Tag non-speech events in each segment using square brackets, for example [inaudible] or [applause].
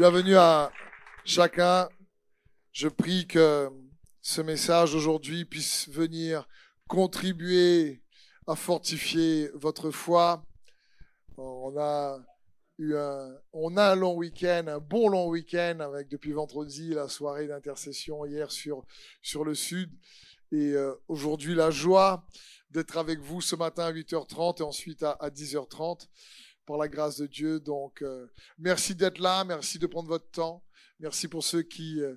Bienvenue à chacun. Je prie que ce message aujourd'hui puisse venir contribuer à fortifier votre foi. On a eu un, on a un long week-end, un bon long week-end avec depuis vendredi la soirée d'intercession hier sur, sur le sud. Et euh, aujourd'hui, la joie d'être avec vous ce matin à 8h30 et ensuite à, à 10h30 par la grâce de Dieu. Donc, euh, merci d'être là, merci de prendre votre temps. Merci pour ceux qui euh,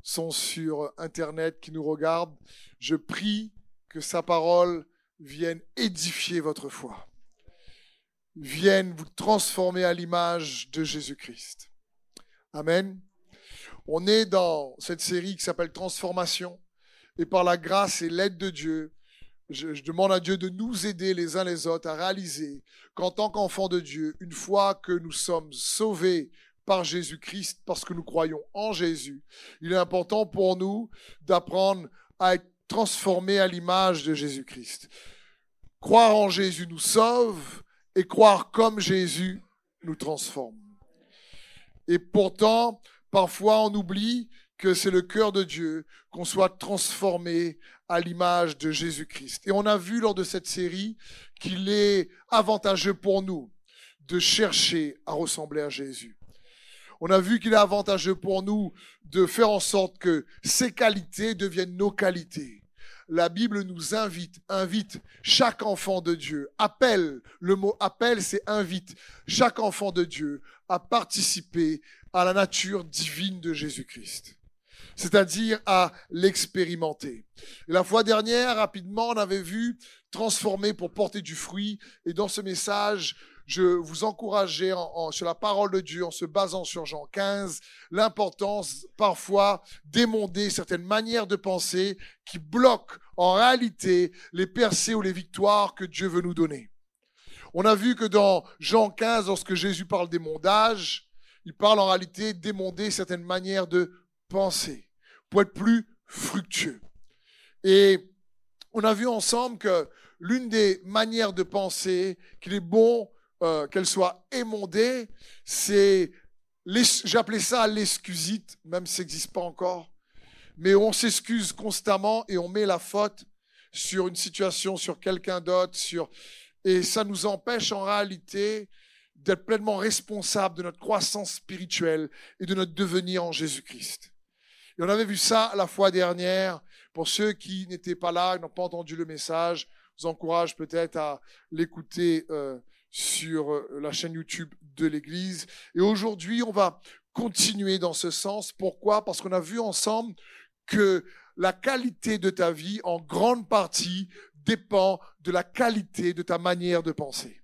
sont sur Internet, qui nous regardent. Je prie que sa parole vienne édifier votre foi, vienne vous transformer à l'image de Jésus-Christ. Amen. On est dans cette série qui s'appelle Transformation. Et par la grâce et l'aide de Dieu, je, demande à Dieu de nous aider les uns les autres à réaliser qu'en tant qu'enfants de Dieu, une fois que nous sommes sauvés par Jésus-Christ, parce que nous croyons en Jésus, il est important pour nous d'apprendre à être transformés à l'image de Jésus-Christ. Croire en Jésus nous sauve et croire comme Jésus nous transforme. Et pourtant, parfois on oublie que c'est le cœur de Dieu qu'on soit transformé à l'image de Jésus-Christ. Et on a vu lors de cette série qu'il est avantageux pour nous de chercher à ressembler à Jésus. On a vu qu'il est avantageux pour nous de faire en sorte que ses qualités deviennent nos qualités. La Bible nous invite, invite chaque enfant de Dieu, appelle, le mot appelle c'est invite chaque enfant de Dieu à participer à la nature divine de Jésus-Christ c'est-à-dire à, l'expérimenter. La fois dernière, rapidement, on avait vu transformer pour porter du fruit. Et dans ce message, je vous encourageais en, sur la parole de Dieu, en se basant sur Jean 15, l'importance parfois d'émonder certaines manières de penser qui bloquent en réalité les percées ou les victoires que Dieu veut nous donner. On a vu que dans Jean 15, lorsque Jésus parle d'émondage, il parle en réalité d'émonder certaines manières de penser pour être plus fructueux. Et on a vu ensemble que l'une des manières de penser qu'il est bon euh, qu'elle soit émondée, c'est, j'appelais ça l'excusite, même si ça n'existe pas encore, mais on s'excuse constamment et on met la faute sur une situation, sur quelqu'un d'autre, sur et ça nous empêche en réalité d'être pleinement responsable de notre croissance spirituelle et de notre devenir en Jésus-Christ. Et on avait vu ça la fois dernière. Pour ceux qui n'étaient pas là, n'ont pas entendu le message, je vous encourage peut-être à l'écouter euh, sur euh, la chaîne YouTube de l'Église. Et aujourd'hui, on va continuer dans ce sens. Pourquoi? Parce qu'on a vu ensemble que la qualité de ta vie, en grande partie, dépend de la qualité de ta manière de penser.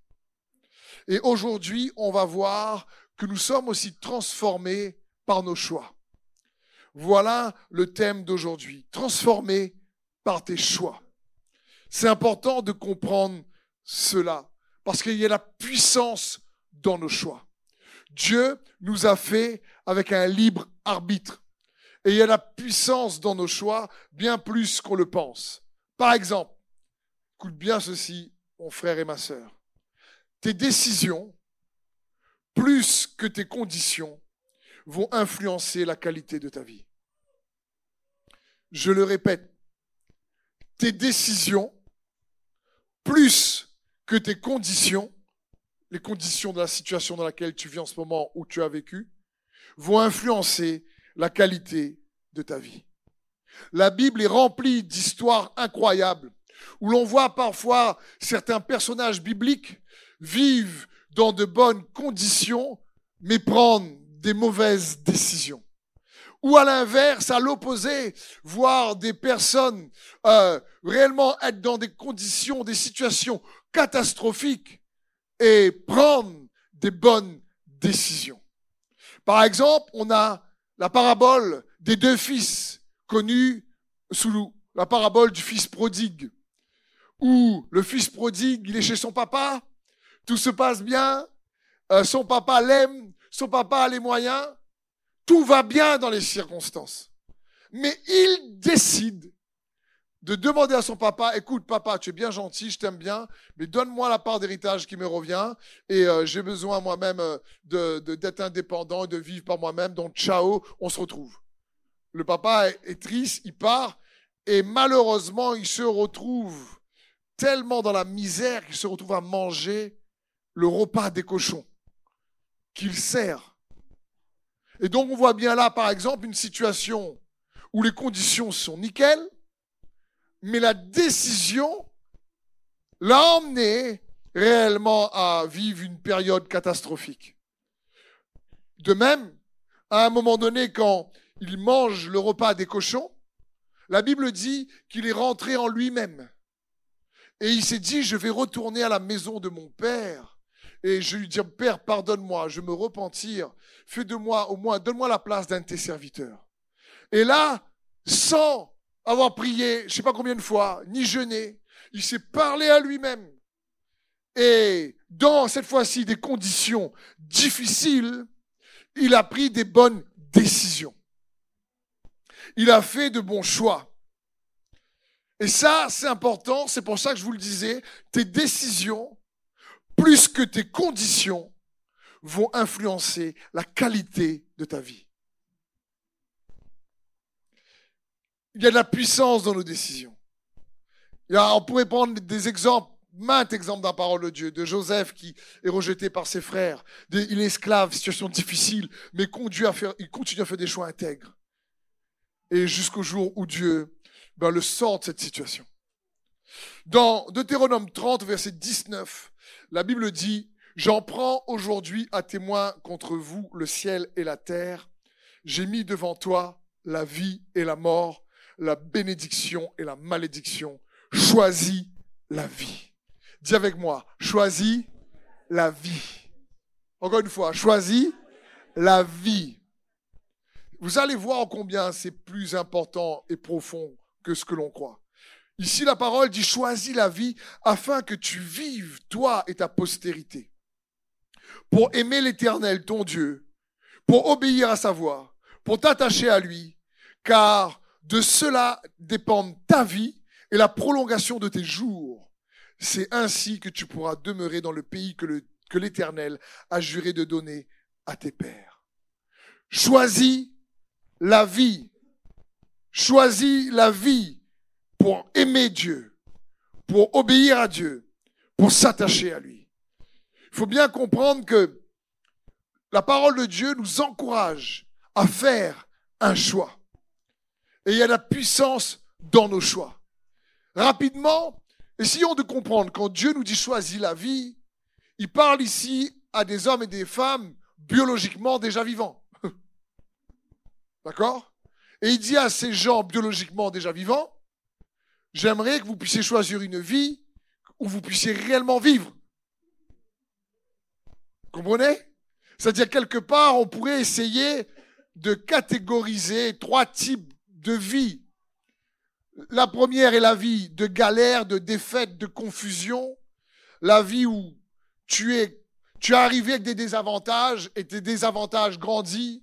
Et aujourd'hui, on va voir que nous sommes aussi transformés par nos choix. Voilà le thème d'aujourd'hui. Transformé par tes choix. C'est important de comprendre cela parce qu'il y a la puissance dans nos choix. Dieu nous a fait avec un libre arbitre. Et il y a la puissance dans nos choix bien plus qu'on le pense. Par exemple, écoute bien ceci, mon frère et ma sœur. Tes décisions, plus que tes conditions, vont influencer la qualité de ta vie. Je le répète, tes décisions, plus que tes conditions, les conditions de la situation dans laquelle tu vis en ce moment ou tu as vécu, vont influencer la qualité de ta vie. La Bible est remplie d'histoires incroyables où l'on voit parfois certains personnages bibliques vivent dans de bonnes conditions mais prendre des mauvaises décisions. Ou à l'inverse, à l'opposé, voir des personnes euh, réellement être dans des conditions, des situations catastrophiques et prendre des bonnes décisions. Par exemple, on a la parabole des deux fils connus sous la parabole du fils prodigue, où le fils prodigue, il est chez son papa, tout se passe bien, euh, son papa l'aime, son papa a les moyens, tout va bien dans les circonstances. Mais il décide de demander à son papa, écoute papa, tu es bien gentil, je t'aime bien, mais donne-moi la part d'héritage qui me revient et euh, j'ai besoin moi-même euh, de, d'être indépendant et de vivre par moi-même, donc ciao, on se retrouve. Le papa est, triste, il part et malheureusement il se retrouve tellement dans la misère qu'il se retrouve à manger le repas des cochons qu'il sert. Et donc on voit bien là par exemple une situation où les conditions sont nickel, mais la décision l'a emmené réellement à vivre une période catastrophique. De même, à un moment donné, quand il mange le repas des cochons, la Bible dit qu'il est rentré en lui-même. Et il s'est dit, je vais retourner à la maison de mon père. Et je lui dis, Père, pardonne-moi, je me repentir. Fais de moi, au moins, donne-moi la place d'un de tes serviteurs. Et là, sans avoir prié, je sais pas combien de fois, ni jeûné. Il s'est parlé à lui-même. Et dans cette fois-ci des conditions difficiles, il a pris des bonnes décisions. Il a fait de bons choix. Et ça, c'est important. C'est pour ça que je vous le disais, tes décisions, plus que tes conditions, vont influencer la qualité de ta vie. Il y a de la puissance dans nos décisions. on pourrait prendre des exemples, maintes exemples dans la parole de Dieu, de Joseph qui est rejeté par ses frères, il est esclave, situation difficile, mais conduit à faire, il continue à faire des choix intègres. Et jusqu'au jour où Dieu ben, le sort de cette situation. Dans Deutéronome 30, verset 19, la Bible dit, J'en prends aujourd'hui à témoin contre vous le ciel et la terre. J'ai mis devant toi la vie et la mort, la bénédiction et la malédiction. Choisis la vie. Dis avec moi, choisis la vie. Encore une fois, choisis la vie. Vous allez voir combien c'est plus important et profond que ce que l'on croit. Ici, la parole dit choisis la vie afin que tu vives, toi et ta postérité, pour aimer l'Éternel, ton Dieu, pour obéir à sa voix, pour t'attacher à lui, car de cela dépendent ta vie et la prolongation de tes jours. C'est ainsi que tu pourras demeurer dans le pays que l'Éternel a juré de donner à tes pères. Choisis la vie. Choisis la vie pour aimer Dieu, pour obéir à Dieu, pour s'attacher à lui. Il faut bien comprendre que la parole de Dieu nous encourage à faire un choix. Et il y a la puissance dans nos choix. Rapidement, essayons de comprendre, quand Dieu nous dit choisis la vie, il parle ici à des hommes et des femmes biologiquement déjà vivants. [laughs] D'accord? Et il dit à ces gens biologiquement déjà vivants, j'aimerais que vous puissiez choisir une vie où vous puissiez réellement vivre. Comprenez? C'est-à-dire quelque part, on pourrait essayer de catégoriser trois types de vie. La première est la vie de galère, de défaite, de confusion. La vie où tu es, tu es arrivé avec des désavantages et tes désavantages grandissent.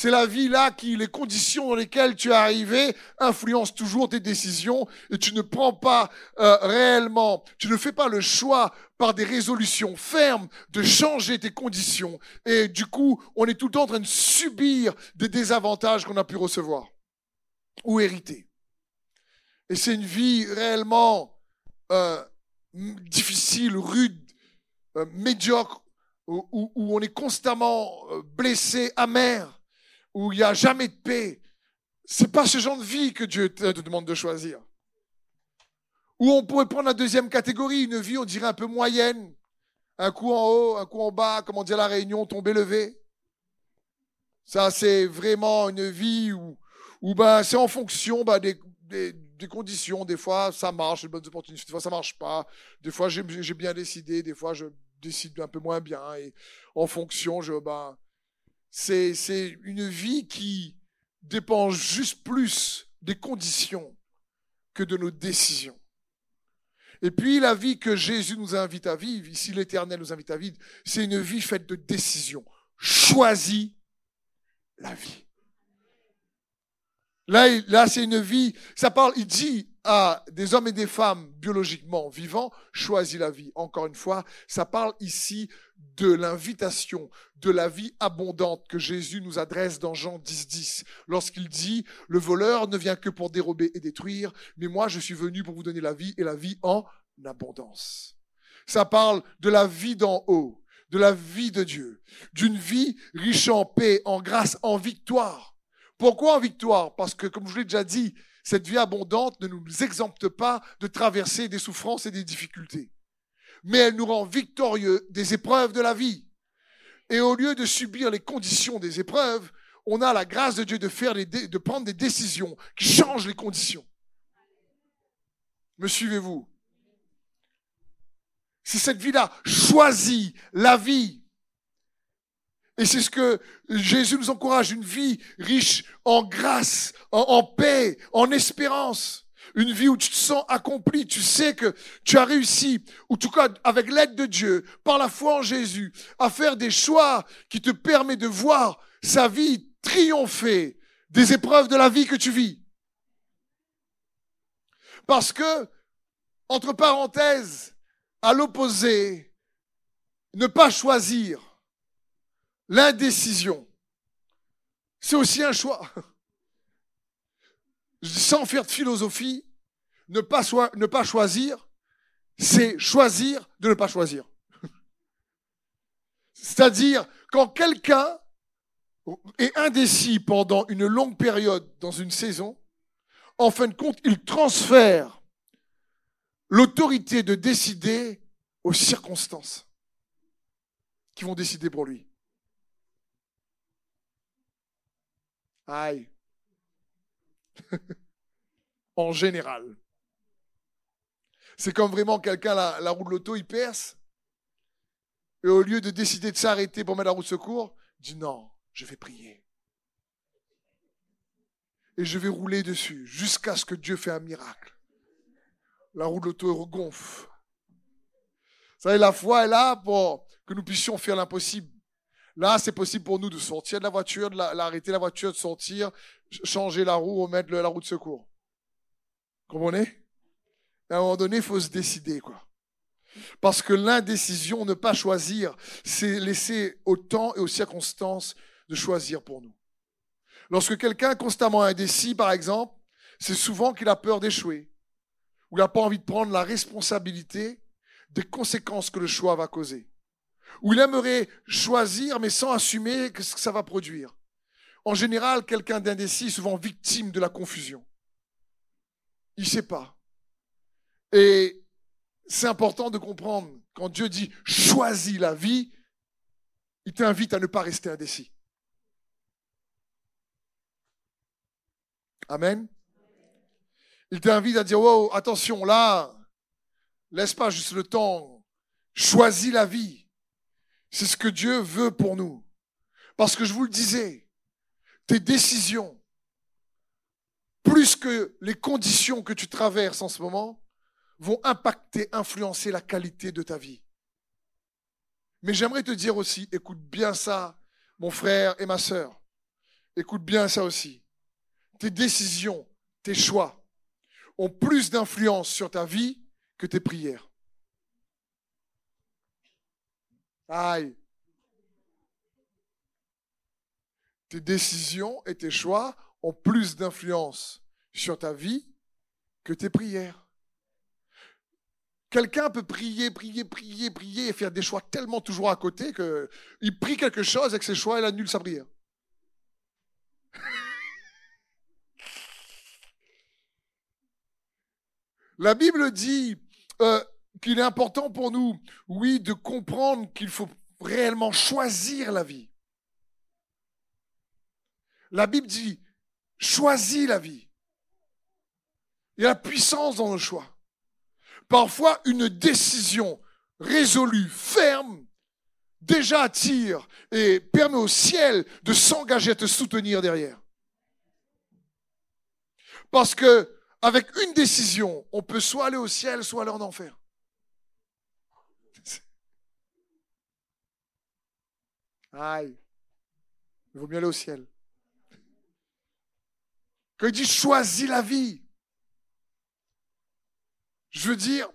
C'est la vie là qui, les conditions dans lesquelles tu es arrivé influencent toujours tes décisions et tu ne prends pas euh, réellement, tu ne fais pas le choix par des résolutions fermes de changer tes conditions. Et du coup, on est tout le temps en train de subir des désavantages qu'on a pu recevoir ou hérité. Et c'est une vie réellement euh, difficile, rude, euh, médiocre, où, où, on est constamment euh, blessé, amer, où il n'y a jamais de paix. C'est pas ce genre de vie que Dieu te demande de choisir. Ou on pourrait prendre la deuxième catégorie, une vie, on dirait un peu moyenne. Un coup en haut, un coup en bas, comme on dit à la Réunion, tomber levé. Ça, c'est vraiment une vie où ou ben c'est en fonction ben, des, conditions. Des fois, ça marche, des bonnes opportunités. Des fois, ça marche pas. Des fois, j'ai bien décidé. Des fois, je décide un peu moins bien. Et en fonction, je ben c'est c'est une vie qui dépend juste plus des conditions que de nos décisions. Et puis la vie que Jésus nous invite à vivre, ici l'Éternel nous invite à vivre, c'est une vie faite de décisions. Choisis la vie. Là, là c'est une vie. Ça parle, il dit à des hommes et des femmes biologiquement vivants choisit la vie. Encore une fois, ça parle ici de l'invitation, de la vie abondante que Jésus nous adresse dans Jean 10, 10, lorsqu'il dit, le voleur ne vient que pour dérober et détruire, mais moi je suis venu pour vous donner la vie et la vie en abondance. Ça parle de la vie d'en haut, de la vie de Dieu, d'une vie riche en paix, en grâce, en victoire. Pourquoi en victoire? Parce que, comme je l'ai déjà dit, cette vie abondante ne nous exempte pas de traverser des souffrances et des difficultés. Mais elle nous rend victorieux des épreuves de la vie. Et au lieu de subir les conditions des épreuves, on a la grâce de Dieu de, prendre des décisions qui changent les conditions. Me suivez-vous? C'est cette vie-là choisit la vie et c'est ce que Jésus nous encourage, une vie riche en grâce, en, paix, en espérance. Une vie où tu te sens accompli, tu sais que tu as réussi, ou en tout cas avec l'aide de Dieu, par la foi en Jésus, à faire des choix qui te permettent de voir sa vie triompher des épreuves de la vie que tu vis. Parce que, entre parenthèses, à l'opposé, ne pas choisir L'indécision, c'est aussi un choix. Sans faire de philosophie, ne pas, choisir, c'est choisir de ne pas choisir. C'est-à-dire, quand quelqu'un est indécis pendant une longue période dans une saison, en fin de compte, il transfère l'autorité de décider aux circonstances qui vont décider pour lui. Aïe. [laughs] en général. C'est comme vraiment quelqu'un, la, roue de l'auto, il perce. Et au lieu de décider de s'arrêter pour mettre la roue de secours, il dit non, je vais prier. Et je vais rouler dessus jusqu'à ce que Dieu fait un miracle. La roue de l'auto regonfle. Vous savez, la foi est là pour que nous puissions faire l'impossible. Là, c'est possible pour nous de sortir de la voiture, de l'arrêter la, voiture, de sortir, changer la roue, remettre la roue de secours. Comprenez? À un moment donné, il faut se décider, quoi. Parce que l'indécision, ne pas choisir, c'est laisser au temps et aux circonstances de choisir pour nous. Lorsque quelqu'un est constamment indécis, par exemple, c'est souvent qu'il a peur d'échouer, ou il n'a pas envie de prendre la responsabilité des conséquences que le choix va causer où il aimerait choisir mais sans assumer ce que ça va produire. En général, quelqu'un d'indécis est souvent victime de la confusion. Il ne sait pas. Et c'est important de comprendre, quand Dieu dit choisis la vie, il t'invite à ne pas rester indécis. Amen. Il t'invite à dire, wow, attention, là, laisse pas juste le temps, choisis la vie. C'est ce que Dieu veut pour nous. Parce que je vous le disais, tes décisions, plus que les conditions que tu traverses en ce moment, vont impacter, influencer la qualité de ta vie. Mais j'aimerais te dire aussi, écoute bien ça, mon frère et ma sœur. Écoute bien ça aussi. Tes décisions, tes choix ont plus d'influence sur ta vie que tes prières. Aïe. Tes décisions et tes choix ont plus d'influence sur ta vie que tes prières. Quelqu'un peut prier, prier, prier, prier et faire des choix tellement toujours à côté qu'il prie quelque chose avec ses choix, il annule sa prière. [laughs] La Bible dit, euh, qu'il est important pour nous, oui, de comprendre qu'il faut réellement choisir la vie. La Bible dit, choisis la vie. Il y a la puissance dans le choix. Parfois, une décision résolue, ferme, déjà attire et permet au ciel de s'engager à te soutenir derrière. Parce que avec une décision, on peut soit aller au ciel, soit aller en enfer. Aïe. Il vaut mieux aller au ciel. Quand il dit choisis la vie. Je veux dire,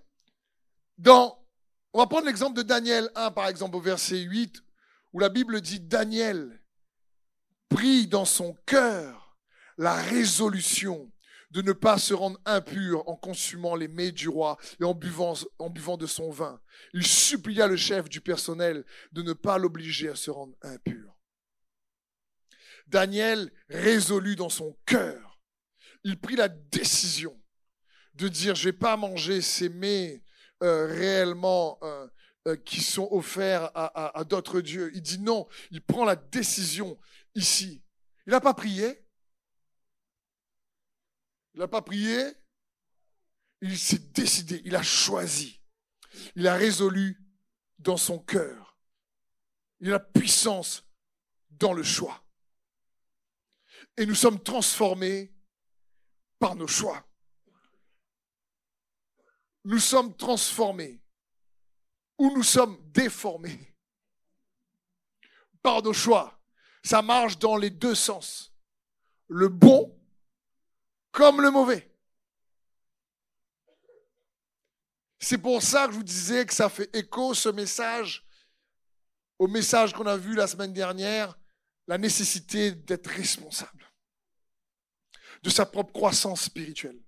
dans, on va prendre l'exemple de Daniel 1, par exemple, au verset 8, où la Bible dit Daniel prit dans son cœur la résolution de ne pas se rendre impur en consumant les mets du roi et en buvant, en buvant de son vin. Il supplia le chef du personnel de ne pas l'obliger à se rendre impur. Daniel résolut dans son cœur. Il prit la décision de dire, je vais pas manger ces mets euh, réellement euh, euh, qui sont offerts à, à d'autres dieux. Il dit non, il prend la décision ici. Il n'a pas prié, il n'a pas prié. Il s'est décidé, il a choisi. Il a résolu dans son cœur. Il a puissance dans le choix. Et nous sommes transformés par nos choix. Nous sommes transformés ou nous sommes déformés par nos choix. Ça marche dans les deux sens. Le bon comme le mauvais. C'est pour ça que je vous disais que ça fait écho, ce message, au message qu'on a vu la semaine dernière, la nécessité d'être responsable de sa propre croissance spirituelle,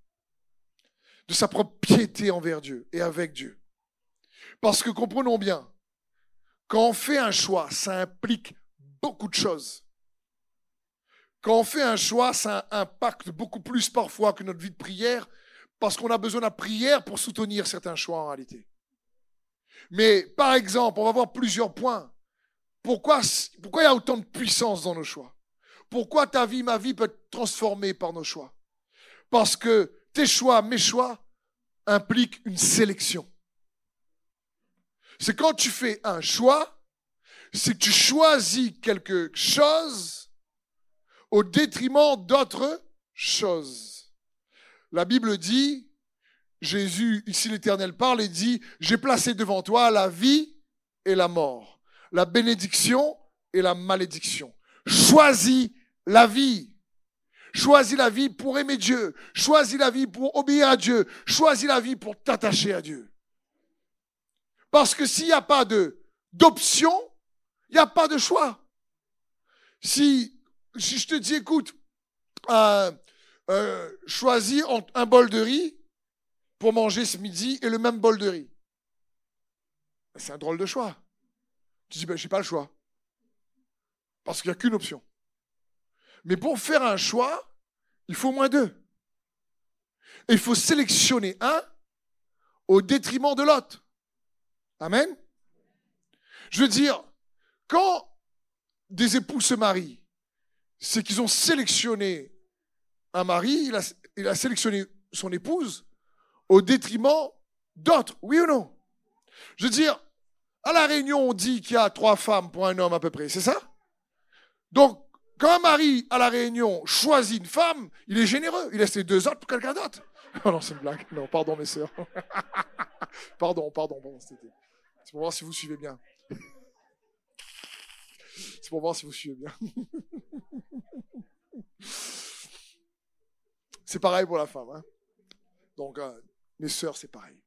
de sa propre piété envers Dieu et avec Dieu. Parce que comprenons bien, quand on fait un choix, ça implique beaucoup de choses. Quand on fait un choix, ça impacte beaucoup plus parfois que notre vie de prière, parce qu'on a besoin de la prière pour soutenir certains choix en réalité. Mais par exemple, on va voir plusieurs points. Pourquoi, pourquoi il y a autant de puissance dans nos choix? Pourquoi ta vie, ma vie peut être transformée par nos choix? Parce que tes choix, mes choix, impliquent une sélection. C'est quand tu fais un choix, c'est que tu choisis quelque chose au détriment d'autres choses. La Bible dit, Jésus, ici l'Éternel parle et dit, j'ai placé devant toi la vie et la mort, la bénédiction et la malédiction. Choisis la vie. Choisis la vie pour aimer Dieu. Choisis la vie pour obéir à Dieu. Choisis la vie pour t'attacher à Dieu. Parce que s'il n'y a pas de d'option, il n'y a pas de choix. Si si je te dis, écoute, euh, euh, choisis un bol de riz pour manger ce midi et le même bol de riz. C'est un drôle de choix. Tu dis, ben, je n'ai pas le choix. Parce qu'il n'y a qu'une option. Mais pour faire un choix, il faut au moins deux. Et il faut sélectionner un au détriment de l'autre. Amen. Je veux dire, quand des époux se marient, c'est qu'ils ont sélectionné un mari, il a, sélectionné son épouse au détriment d'autres. Oui ou non? Je veux dire, à la réunion, on dit qu'il y a trois femmes pour un homme à peu près, c'est ça? Donc, quand un mari à la réunion choisit une femme, il est généreux, il laisse les deux autres pour quelqu'un d'autre. [laughs] Oh non, c'est une blague. Non, pardon mes sœurs. [laughs] pardon, pardon, pardon. C'est pour voir si vous suivez bien. C'est pour voir si vous suivez bien. [laughs] c'est pareil pour la femme. Hein. Donc, euh, mes sœurs, c'est pareil.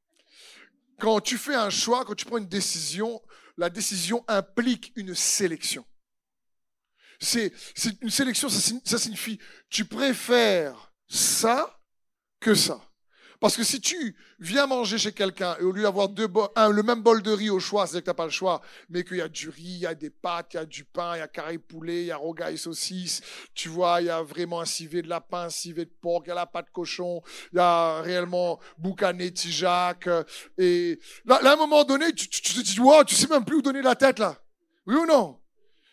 Quand tu fais un choix, quand tu prends une décision, la décision implique une sélection. C'est une sélection, ça signifie tu préfères ça que ça. Parce que si tu viens manger chez quelqu'un et au lieu d'avoir deux le même bol de riz au choix, c'est-à-dire que tu n'as pas le choix, mais qu'il y a du riz, il y a des pâtes, il y a du pain, il y a carré poulet, il y a rogaille saucisse, tu vois, il y a vraiment un civet de lapin, un civet de porc, il y a la pâte cochon, il y a réellement boucané, tijac. Et là, à un moment donné, tu, te dis, wow, tu sais même plus où donner la tête là. Oui ou non?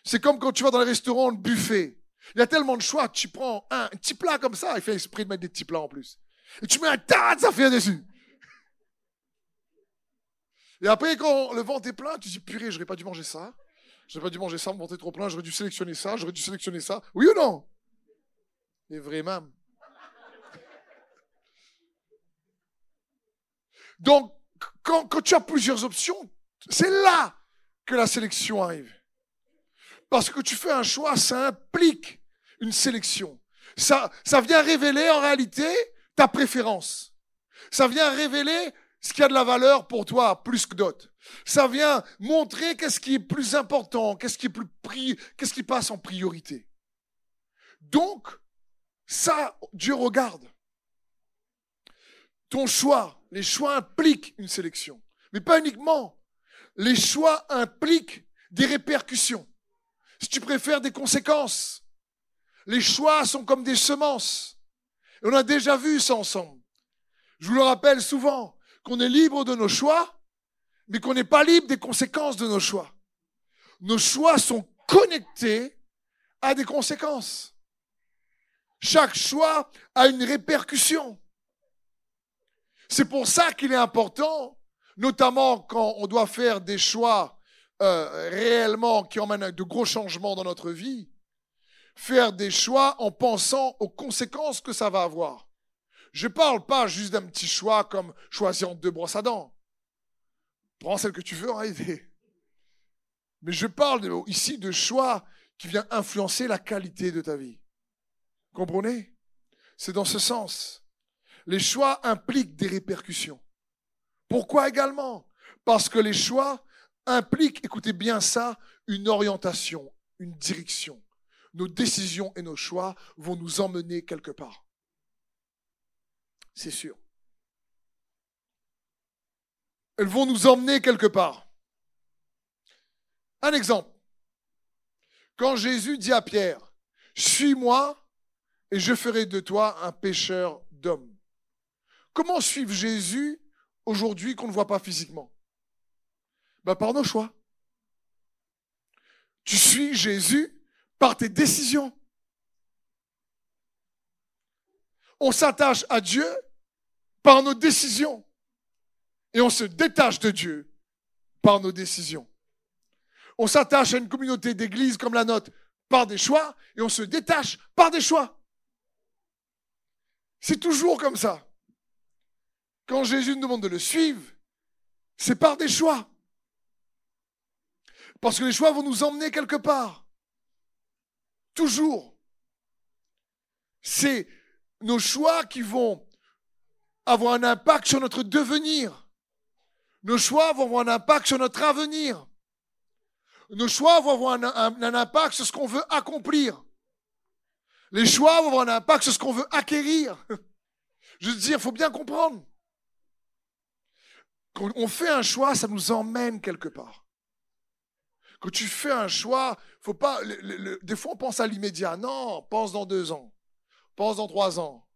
C'est comme quand tu vas dans les restaurants, le buffet. Il y a tellement de choix, tu prends un, un petit plat comme ça, il fait esprit de mettre des petits plats en plus. Et tu mets un tas de affaires dessus. Et après, quand le ventre est plein, tu dis, purée, j'aurais pas dû manger ça. J'aurais pas dû manger ça, mon ventre est trop plein, j'aurais dû sélectionner ça, j'aurais dû sélectionner ça. Oui ou non? Et vraiment. Donc, quand, quand tu as plusieurs options, c'est là que la sélection arrive. Parce que tu fais un choix, ça implique une sélection. Ça, ça vient révéler en réalité ta préférence. Ça vient révéler ce qui a de la valeur pour toi plus que d'autres. Ça vient montrer qu'est-ce qui est plus important, qu'est-ce qui est plus qu'est-ce qui passe en priorité. Donc, ça, Dieu regarde. Ton choix, les choix impliquent une sélection. Mais pas uniquement. Les choix impliquent des répercussions. Si tu préfères des conséquences. Les choix sont comme des semences. On a déjà vu ça ensemble. Je vous le rappelle souvent, qu'on est libre de nos choix, mais qu'on n'est pas libre des conséquences de nos choix. Nos choix sont connectés à des conséquences. Chaque choix a une répercussion. C'est pour ça qu'il est important, notamment quand on doit faire des choix euh, réellement qui emmènent de gros changements dans notre vie, faire des choix en pensant aux conséquences que ça va avoir. Je ne parle pas juste d'un petit choix comme choisir deux brosses à dents. Prends celle que tu veux en réalité. Mais je parle ici de choix qui vient influencer la qualité de ta vie. Comprenez? C'est dans ce sens. Les choix impliquent des répercussions. Pourquoi également? Parce que les choix impliquent, écoutez bien ça, une orientation, une direction. Nos décisions et nos choix vont nous emmener quelque part. C'est sûr. Elles vont nous emmener quelque part. Un exemple. Quand Jésus dit à Pierre, suis-moi et je ferai de toi un pêcheur d'hommes. Comment suivre Jésus aujourd'hui qu'on ne voit pas physiquement? Ben, Par nos choix. Tu suis Jésus par tes décisions. On s'attache à Dieu par nos décisions. Et on se détache de Dieu par nos décisions. On s'attache à une communauté d'église comme la nôtre par des choix et on se détache par des choix. C'est toujours comme ça. Quand Jésus nous demande de le suivre, c'est par des choix. Parce que les choix vont nous emmener quelque part. Toujours. C'est nos choix qui vont avoir un impact sur notre devenir. Nos choix vont avoir un impact sur notre avenir. Nos choix vont avoir un, impact sur ce qu'on veut accomplir. Les choix vont avoir un impact sur ce qu'on veut acquérir. [laughs] Je veux dire, il faut bien comprendre. Quand on fait un choix, ça nous emmène quelque part. Quand tu fais un choix, faut pas. des fois, on pense à l'immédiat. Non, pense dans deux ans. Pense dans trois ans.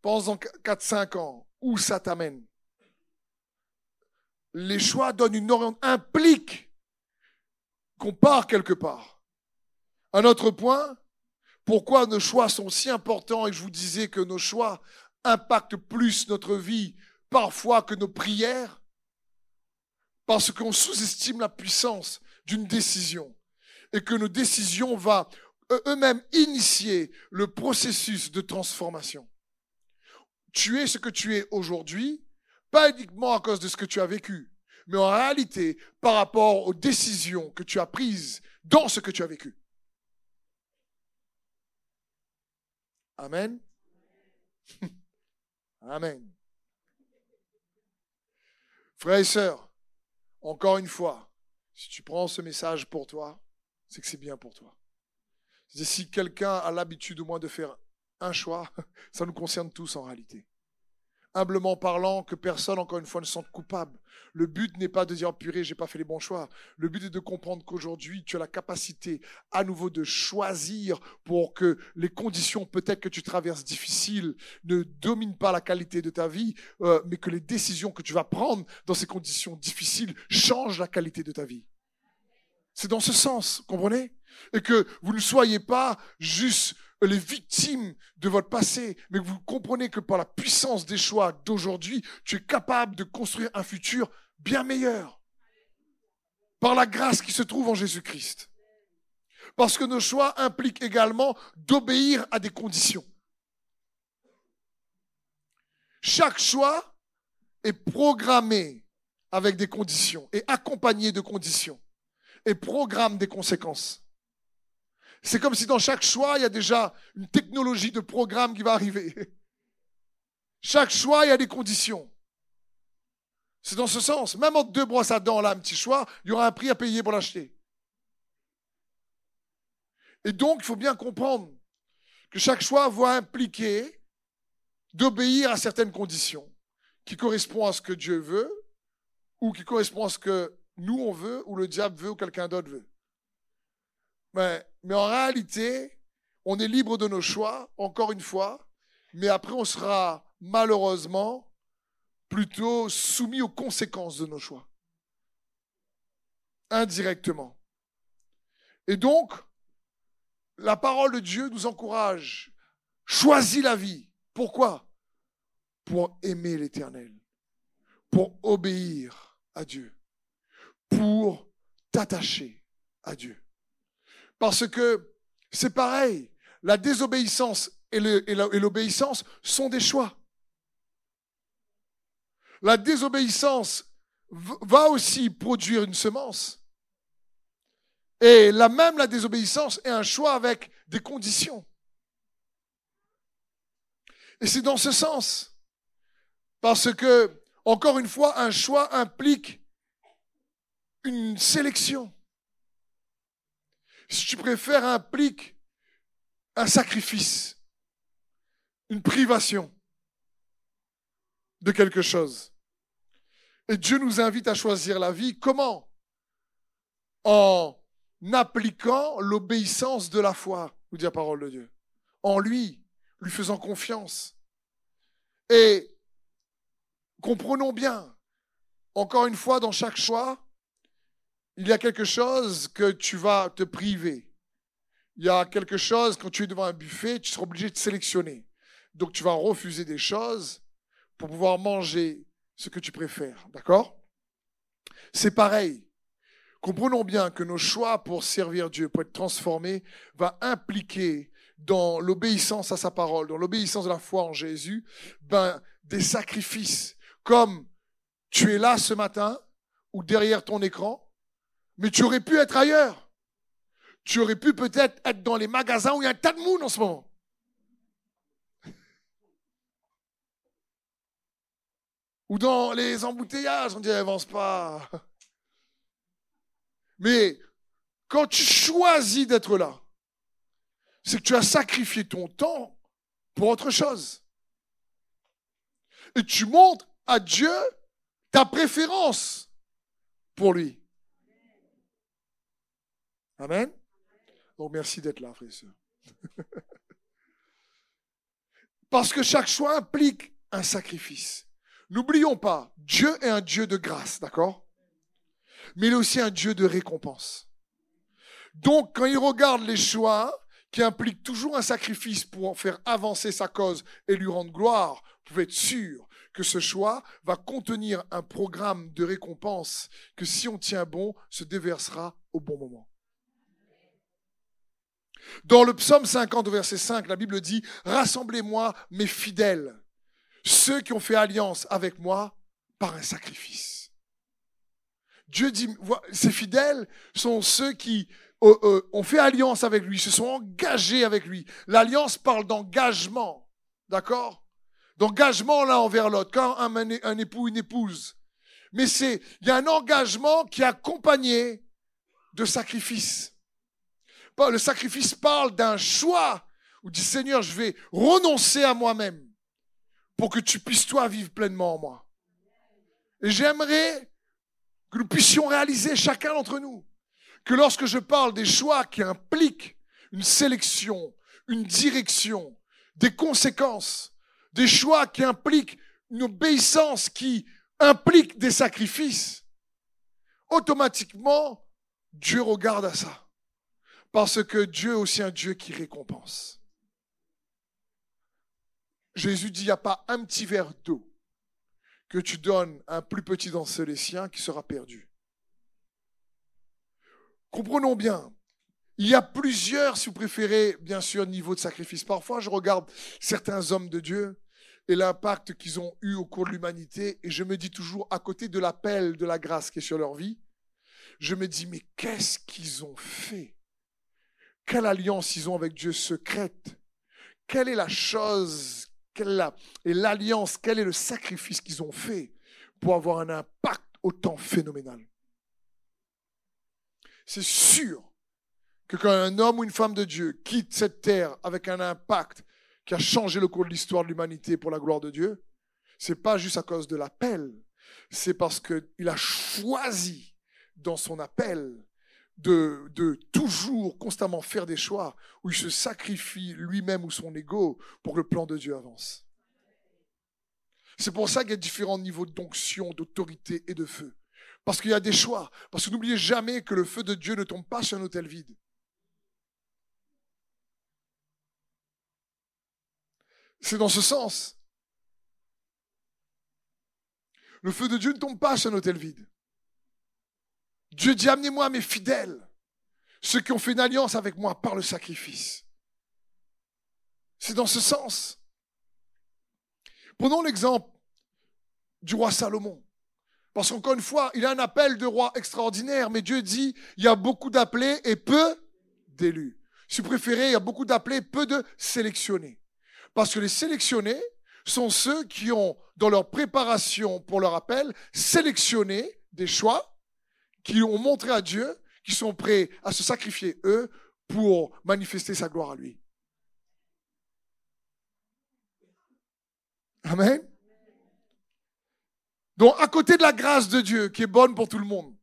Pense dans quatre, cinq ans. Où ça t'amène? Les choix donnent une orientation, impliquent qu'on part quelque part. Un autre point, pourquoi nos choix sont si importants? Et je vous disais que nos choix impactent plus notre vie parfois que nos prières Parce qu'on sous-estime la puissance d'une décision et que nos décisions vont eux-mêmes initier le processus de transformation. Tu es ce que tu es aujourd'hui, pas uniquement à cause de ce que tu as vécu, mais en réalité par rapport aux décisions que tu as prises dans ce que tu as vécu. Amen. [laughs] Amen. Frères et sœurs, encore une fois, si tu prends ce message pour toi, c'est que c'est bien pour toi. Si quelqu'un a l'habitude au moins de faire un choix, [laughs] ça nous concerne tous en réalité humblement parlant, que personne, encore une fois, ne sente coupable. Le but n'est pas de dire, purée, j'ai pas fait les bons choix. Le but est de comprendre qu'aujourd'hui, tu as la capacité à nouveau de choisir pour que les conditions peut-être que tu traverses difficiles ne dominent pas la qualité de ta vie, euh, mais que les décisions que tu vas prendre dans ces conditions difficiles changent la qualité de ta vie. C'est dans ce sens, comprenez? Et que vous ne soyez pas juste les victimes de votre passé, mais vous comprenez que par la puissance des choix d'aujourd'hui, tu es capable de construire un futur bien meilleur. Par la grâce qui se trouve en Jésus-Christ. Parce que nos choix impliquent également d'obéir à des conditions. Chaque choix est programmé avec des conditions et accompagné de conditions et programme des conséquences. C'est comme si dans chaque choix, il y a déjà une technologie de programme qui va arriver. chaque choix, il y a des conditions. C'est dans ce sens. Même entre deux brosses à dents, là, un petit choix, il y aura un prix à payer pour l'acheter. Et donc, il faut bien comprendre que chaque choix va impliquer d'obéir à certaines conditions qui correspondent à ce que Dieu veut ou qui correspondent à ce que nous on veut ou le diable veut ou quelqu'un d'autre veut. Mais, en réalité, on est libre de nos choix, encore une fois, mais après on sera malheureusement plutôt soumis aux conséquences de nos choix. Indirectement. Et donc, la parole de Dieu nous encourage. Choisis la vie. Pourquoi? Pour aimer l'Éternel, pour obéir à Dieu, pour t'attacher à Dieu. Parce que c'est pareil, la désobéissance et l'obéissance sont des choix. La désobéissance va aussi produire une semence. Et la même la désobéissance est un choix avec des conditions. Et c'est dans ce sens. Parce que, encore une fois, un choix implique une sélection. Si tu préfères, implique un sacrifice, une privation de quelque chose. Et Dieu nous invite à choisir la vie. Comment? En appliquant l'obéissance de la foi, nous dit la parole de Dieu. En lui, lui faisant confiance. Et comprenons bien, encore une fois, dans chaque choix, il y a quelque chose que tu vas te priver. Il y a quelque chose, quand tu es devant un buffet, tu seras obligé de sélectionner. Donc tu vas refuser des choses pour pouvoir manger ce que tu préfères. D'accord? C'est pareil. Comprenons bien que nos choix pour servir Dieu, pour être transformés, va impliquer dans l'obéissance à sa parole, dans l'obéissance de la foi en Jésus, ben, des sacrifices. Comme tu es là ce matin ou derrière ton écran, mais tu aurais pu être ailleurs. Tu aurais pu peut-être être dans les magasins où il y a un tas de monde en ce moment. [laughs] Ou dans les embouteillages, on dit avance pas. [laughs] Mais quand tu choisis d'être là, c'est que tu as sacrifié ton temps pour autre chose. Et tu montres à Dieu ta préférence pour lui. Amen. Donc merci d'être là, frère et soeur. [laughs] Parce que chaque choix implique un sacrifice. N'oublions pas, Dieu est un Dieu de grâce, d'accord? Mais il est aussi un Dieu de récompense. Donc, quand il regarde les choix qui impliquent toujours un sacrifice pour faire avancer sa cause et lui rendre gloire, vous pouvez être sûr que ce choix va contenir un programme de récompense que si on tient bon, se déversera au bon moment. Dans le psaume 50, verset 5, la Bible dit, Rassemblez-moi mes fidèles, ceux qui ont fait alliance avec moi par un sacrifice. Dieu dit, ses fidèles sont ceux qui euh, euh, ont fait alliance avec lui, se sont engagés avec lui. L'alliance parle d'engagement, d'accord? D'engagement l'un envers l'autre, quand un, un époux, une épouse. Mais c'est, il y a un engagement qui est accompagné de sacrifice. Le sacrifice parle d'un choix où dit Seigneur, je vais renoncer à moi-même pour que tu puisses toi vivre pleinement en moi. Et j'aimerais que nous puissions réaliser chacun d'entre nous que lorsque je parle des choix qui impliquent une sélection, une direction, des conséquences, des choix qui impliquent une obéissance qui implique des sacrifices, automatiquement, Dieu regarde à ça. Parce que Dieu est aussi un Dieu qui récompense. Jésus dit, il n'y a pas un petit verre d'eau que tu donnes à un plus petit dans les siens qui sera perdu. Comprenons bien, il y a plusieurs, si vous préférez, bien sûr, niveaux de sacrifice. Parfois, je regarde certains hommes de Dieu et l'impact qu'ils ont eu au cours de l'humanité, et je me dis toujours, à côté de l'appel de la grâce qui est sur leur vie, je me dis, mais qu'est-ce qu'ils ont fait? Quelle alliance ils ont avec Dieu secrète Quelle est la chose quelle est l'alliance, quel est le sacrifice qu'ils ont fait pour avoir un impact autant phénoménal. C'est sûr que quand un homme ou une femme de Dieu quitte cette terre avec un impact qui a changé le cours de l'histoire de l'humanité pour la gloire de Dieu, c'est pas juste à cause de l'appel, c'est parce qu'il a choisi dans son appel de, de, toujours, constamment faire des choix où il se sacrifie lui-même ou son ego pour que le plan de Dieu avance. C'est pour ça qu'il y a différents niveaux d'onction, d'autorité et de feu. Parce qu'il y a des choix. Parce que n'oubliez jamais que le feu de Dieu ne tombe pas sur un hôtel vide. C'est dans ce sens. Le feu de Dieu ne tombe pas sur un hôtel vide. Dieu dit, amenez-moi mes fidèles, ceux qui ont fait une alliance avec moi par le sacrifice. C'est dans ce sens. Prenons l'exemple du roi Salomon. Parce qu'encore une fois, il a un appel de roi extraordinaire, mais Dieu dit, il y a beaucoup d'appelés et peu d'élus. Si vous préférez, il y a beaucoup d'appelés, peu de sélectionnés. Parce que les sélectionnés sont ceux qui ont, dans leur préparation pour leur appel, sélectionné des choix qui ont montré à Dieu qu'ils sont prêts à se sacrifier eux pour manifester sa gloire à lui. Amen. Donc, à côté de la grâce de Dieu, qui est bonne pour tout le monde,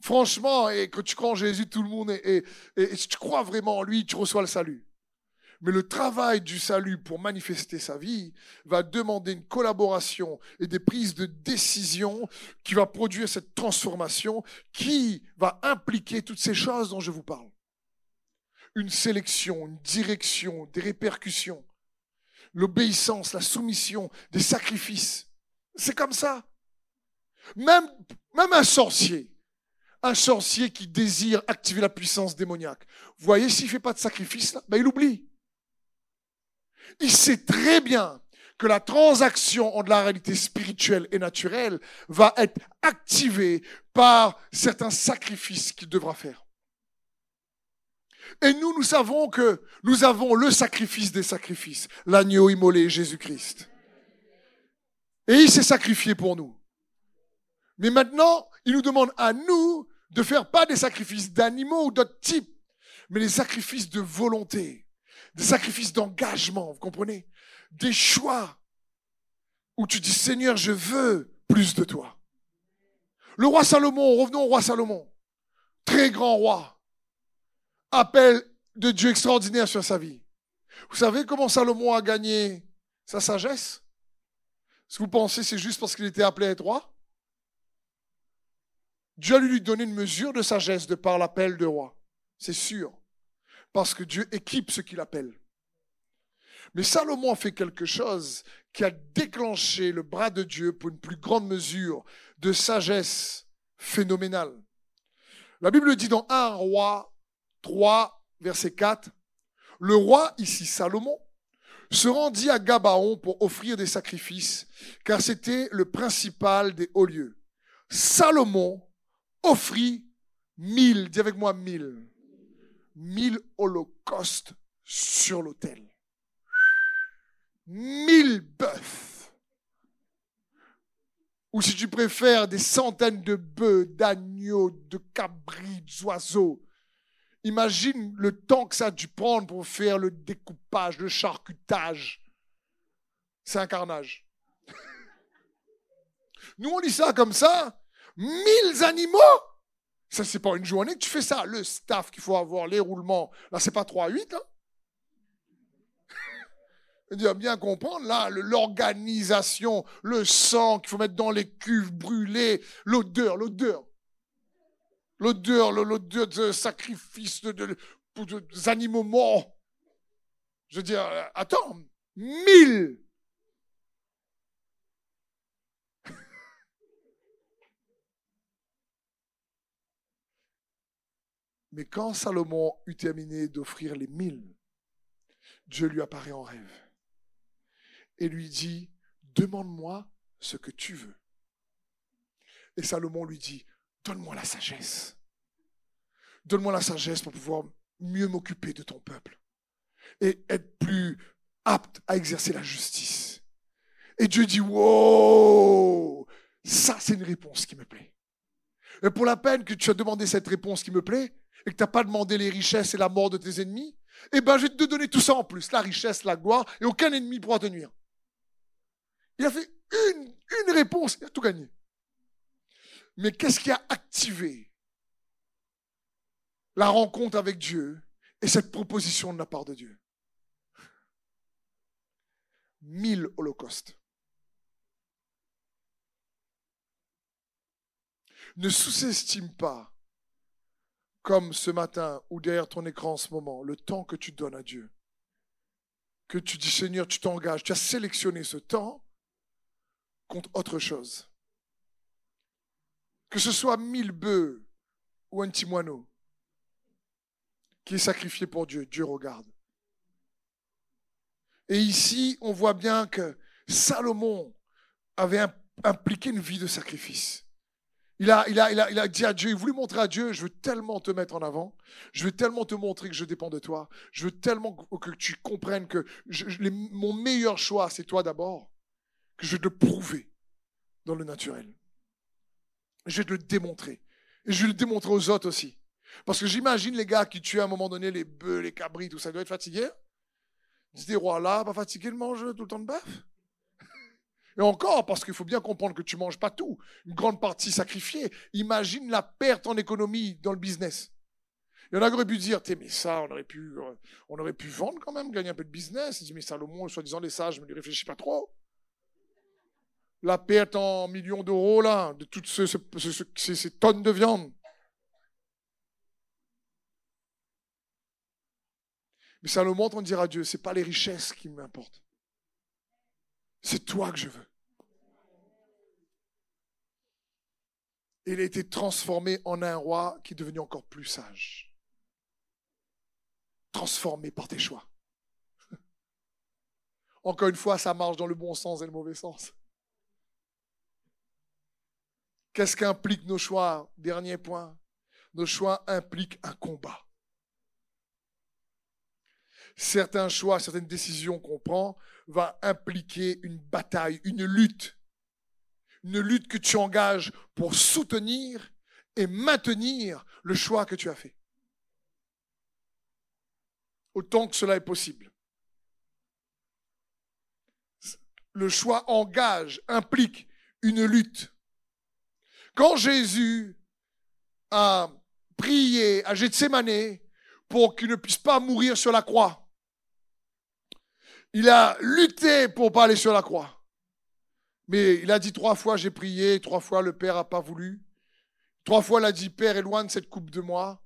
franchement, et que tu crois en Jésus, tout le monde, et, et si tu crois vraiment en lui, tu reçois le salut. Mais le travail du salut pour manifester sa vie va demander une collaboration et des prises de décision qui va produire cette transformation qui va impliquer toutes ces choses dont je vous parle. Une sélection, une direction, des répercussions, l'obéissance, la soumission, des sacrifices. C'est comme ça. Même, même un sorcier, un sorcier qui désire activer la puissance démoniaque, vous voyez, s'il ne fait pas de sacrifice, là, ben il oublie. Il sait très bien que la transaction entre la réalité spirituelle et naturelle va être activée par certains sacrifices qu'il devra faire. Et nous, nous savons que nous avons le sacrifice des sacrifices, l'agneau immolé, Jésus-Christ. Et il s'est sacrifié pour nous. Mais maintenant, il nous demande à nous de faire pas des sacrifices d'animaux ou d'autres types, mais des sacrifices de volonté des sacrifices d'engagement, vous comprenez? Des choix où tu dis Seigneur, je veux plus de toi. Le roi Salomon, revenons au roi Salomon, très grand roi, appel de Dieu extraordinaire sur sa vie. Vous savez comment Salomon a gagné sa sagesse? Que vous pensez c'est juste parce qu'il était appelé à être roi? Dieu a lui donné une mesure de sagesse de par l'appel de roi. C'est sûr. Parce que Dieu équipe ce qu'il appelle. Mais Salomon a fait quelque chose qui a déclenché le bras de Dieu pour une plus grande mesure de sagesse phénoménale. La Bible dit dans 1 roi 3, verset 4, le roi, ici Salomon, se rendit à Gabaon pour offrir des sacrifices, car c'était le principal des hauts lieux. Salomon offrit mille, dis avec moi mille, mille holocaustes sur l'autel. Mille bœufs. Ou si tu préfères, des centaines de bœufs, d'agneaux, de cabris, d'oiseaux. Imagine le temps que ça a dû prendre pour faire le découpage, le charcutage. C'est un carnage. [laughs] Nous, on lit ça comme ça. Mille animaux ça, c'est pas une journée que tu fais ça. Le staff qu'il faut avoir, les roulements, là, c'est pas 3 à 8. Hein [laughs] dire bien comprendre, là, l'organisation, le sang qu'il faut mettre dans les cuves brûlées, l'odeur, l'odeur. L'odeur, l'odeur de sacrifice de, de, de, animaux morts. Je veux dire, euh, attends, mille Mais quand Salomon eut terminé d'offrir les mille, Dieu lui apparaît en rêve et lui dit, demande-moi ce que tu veux. Et Salomon lui dit, donne-moi la sagesse. Donne-moi la sagesse pour pouvoir mieux m'occuper de ton peuple et être plus apte à exercer la justice. Et Dieu dit, wow, ça c'est une réponse qui me plaît. Et pour la peine que tu as demandé cette réponse qui me plaît, et que tu n'as pas demandé les richesses et la mort de tes ennemis, eh ben je vais te donner tout ça en plus, la richesse, la gloire, et aucun ennemi pourra te nuire. Il a fait une, une réponse, il a tout gagné. Mais qu'est-ce qui a activé la rencontre avec Dieu et cette proposition de la part de Dieu? Mille holocaustes. Ne sous-estime pas, comme ce matin ou derrière ton écran en ce moment, le temps que tu donnes à Dieu. Que tu dis, Seigneur, tu t'engages, tu as sélectionné ce temps contre autre chose. Que ce soit mille bœufs ou un petit moineau qui est sacrifié pour Dieu, Dieu regarde. Et ici, on voit bien que Salomon avait impliqué une vie de sacrifice. Il a, il, a, il, a, il a dit à Dieu, il voulait montrer à Dieu, je veux tellement te mettre en avant, je veux tellement te montrer que je dépends de toi, je veux tellement que tu comprennes que mon meilleur choix, c'est toi d'abord, que je vais te le prouver dans le naturel. Je vais te le démontrer. Et je vais le démontrer aux autres aussi. Parce que j'imagine les gars qui tuaient à un moment donné les bœufs, les cabris, tout ça, doivent être fatigués. Ils se disent, rois là, pas fatigué de manger tout le temps de bœuf? Et encore, parce qu'il faut bien comprendre que tu manges pas tout, une grande partie sacrifiée. Imagine la perte en économie dans le business. Il y en a qui auraient pu dire, mais ça, on aurait pu, euh, on aurait pu vendre quand même, gagner un peu de business. Il dit, mais Salomon, soi-disant les sages, ne lui réfléchis pas trop. La perte en millions d'euros, là, de toutes ces tonnes de viande. Mais Salomon, on dira à Dieu, c'est pas les richesses qui m'importent. C'est toi que je veux. Il a été transformé en un roi qui est devenu encore plus sage. Transformé par tes choix. [laughs] Encore une fois, ça marche dans le bon sens et le mauvais sens. Qu'est-ce qu'impliquent nos choix? Dernier point. Nos choix impliquent un combat certains choix, certaines décisions qu'on prend va impliquer une bataille, une lutte. Une lutte que tu engages pour soutenir et maintenir le choix que tu as fait. Autant que cela est possible. Le choix engage, implique une lutte. Quand Jésus a prié à Gethsemane pour qu'il ne puisse pas mourir sur la croix, il a lutté pour pas aller sur la croix. Mais il a dit trois fois j'ai prié, trois fois le Père n'a pas voulu. Trois fois il a dit Père éloigne cette coupe de moi.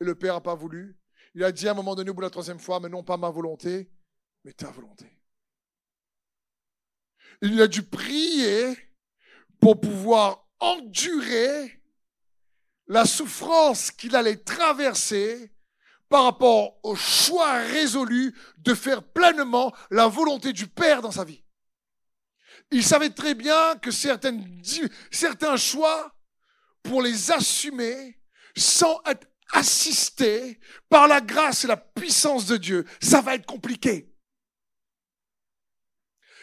Et le Père n'a pas voulu. Il a dit à un moment donné au bout de la troisième fois, mais non pas ma volonté, mais ta volonté. Il a dû prier pour pouvoir endurer la souffrance qu'il allait traverser par rapport au choix résolu de faire pleinement la volonté du Père dans sa vie. Il savait très bien que certains choix, pour les assumer sans être assisté par la grâce et la puissance de Dieu, ça va être compliqué.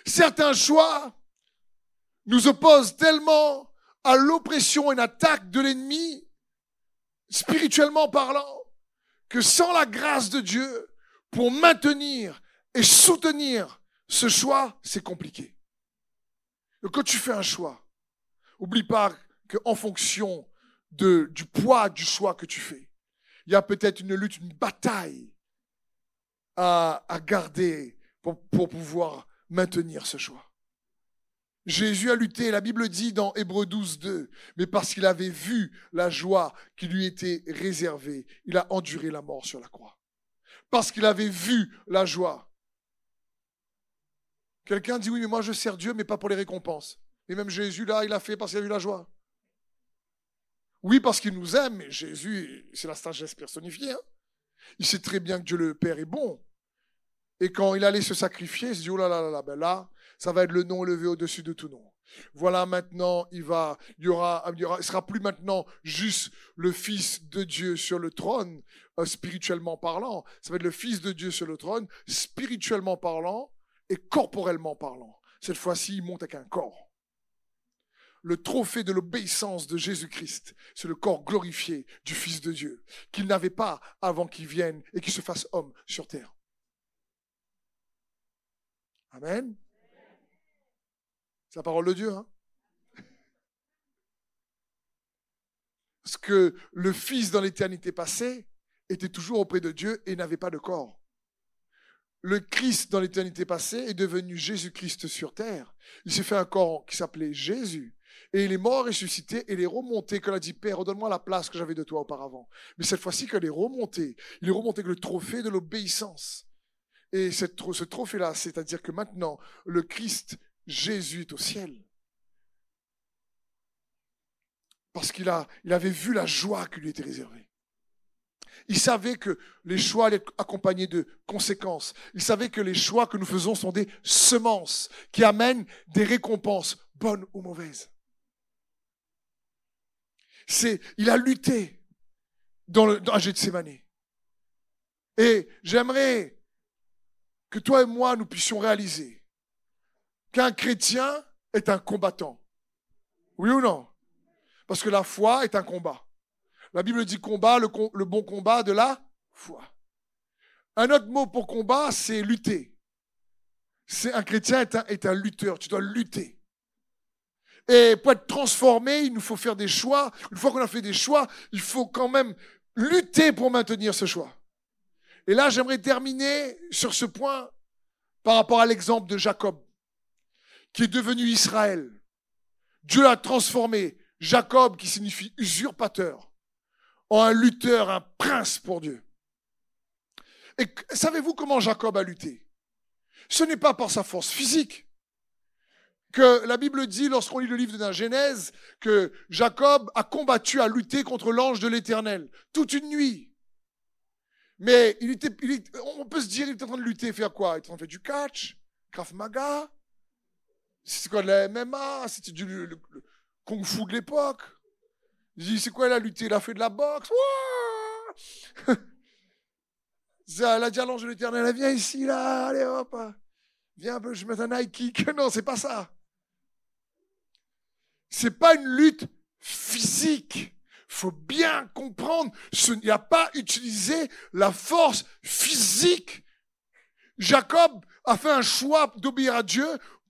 Certains choix nous opposent tellement à l'oppression et l'attaque de l'ennemi, spirituellement parlant, que sans la grâce de Dieu, pour maintenir et soutenir ce choix, c'est compliqué. Donc quand tu fais un choix, oublie pas qu'en fonction de, du poids du choix que tu fais, il y a peut-être une lutte, une bataille à, garder pour pouvoir maintenir ce choix. Jésus a lutté, la Bible dit dans Hébreu 12, 2, mais parce qu'il avait vu la joie qui lui était réservée, il a enduré la mort sur la croix. Parce qu'il avait vu la joie. Quelqu'un dit oui, mais moi je sers Dieu, mais pas pour les récompenses. Et même Jésus, là, il a fait parce qu'il a vu la joie. Oui, parce qu'il nous aime, mais Jésus, c'est la sagesse personnifiée. Hein. il sait très bien que Dieu le Père est bon. Et quand il allait se sacrifier, il se dit, oh là là là là, ben là, ça va être le nom élevé au-dessus de tout nom. Voilà maintenant, il va, aura, il sera plus maintenant juste le Fils de Dieu sur le trône, euh, spirituellement parlant. Ça va être le Fils de Dieu sur le trône, spirituellement parlant. et corporellement parlant. Cette fois-ci, il monte avec un corps. Le trophée de l'obéissance de Jésus-Christ, c'est le corps glorifié du Fils de Dieu, qu'il n'avait pas avant qu'il vienne et qu'il se fasse homme sur terre. Amen. La parole de Dieu. Hein Parce que le Fils dans l'éternité passée était toujours auprès de Dieu et n'avait pas de corps. Le Christ dans l'éternité passée est devenu Jésus-Christ sur terre. Il s'est fait un corps qui s'appelait Jésus. Et il est mort, ressuscité, et il est remonté, qu'on a dit, Père, redonne-moi la place que j'avais de toi auparavant. Mais cette fois-ci, qu'il est remonté, il est remonté avec le trophée de l'obéissance. Et ce trophée-là, c'est-à-dire que maintenant, le Christ, Jésus est au ciel. Parce qu'il il avait vu la joie qui lui était réservée. Il savait que les choix allaient être accompagnés de conséquences. Il savait que les choix que nous faisons sont des semences qui amènent des récompenses, bonnes ou mauvaises. C'est, il a lutté dans le, dans de Sémané. Et j'aimerais que toi et moi, nous puissions réaliser qu'un chrétien est un combattant. Oui ou non? Parce que la foi est un combat. La Bible dit combat, le, bon combat de la foi. Un autre mot pour combat, c'est lutter. C'est un chrétien est un, est un lutteur. Tu dois lutter. Et pour être transformé, il nous faut faire des choix. Une fois qu'on a fait des choix, il faut quand même lutter pour maintenir ce choix. Et là, j'aimerais terminer sur ce point par rapport à l'exemple de Jacob, qui est devenu Israël. Dieu l'a transformé. Jacob, qui signifie usurpateur, en un lutteur, un prince pour Dieu. Et savez-vous comment Jacob a lutté? Ce n'est pas par sa force physique que la Bible dit, lorsqu'on lit le livre de la Genèse, que Jacob a combattu, a lutté contre l'ange de l'Éternel toute une nuit. Mais on peut se dire, il était en train de lutter, faire quoi? Il était en train de faire du catch, Krav Maga. C'était quoi de la MMA C'était du le, Kung Fu de l'époque. Dit, c'est quoi, il a lutté Il a fait de la boxe? [laughs] Ça, la dialogue de l'éternel, viens ici, là, allez hop. Viens je mets un Nike. [laughs] Non, c'est pas ça. C'est pas une lutte physique faut bien comprendre, ce n'y a pas utilisé la force physique. Jacob a fait un choix d'obéir à Dieu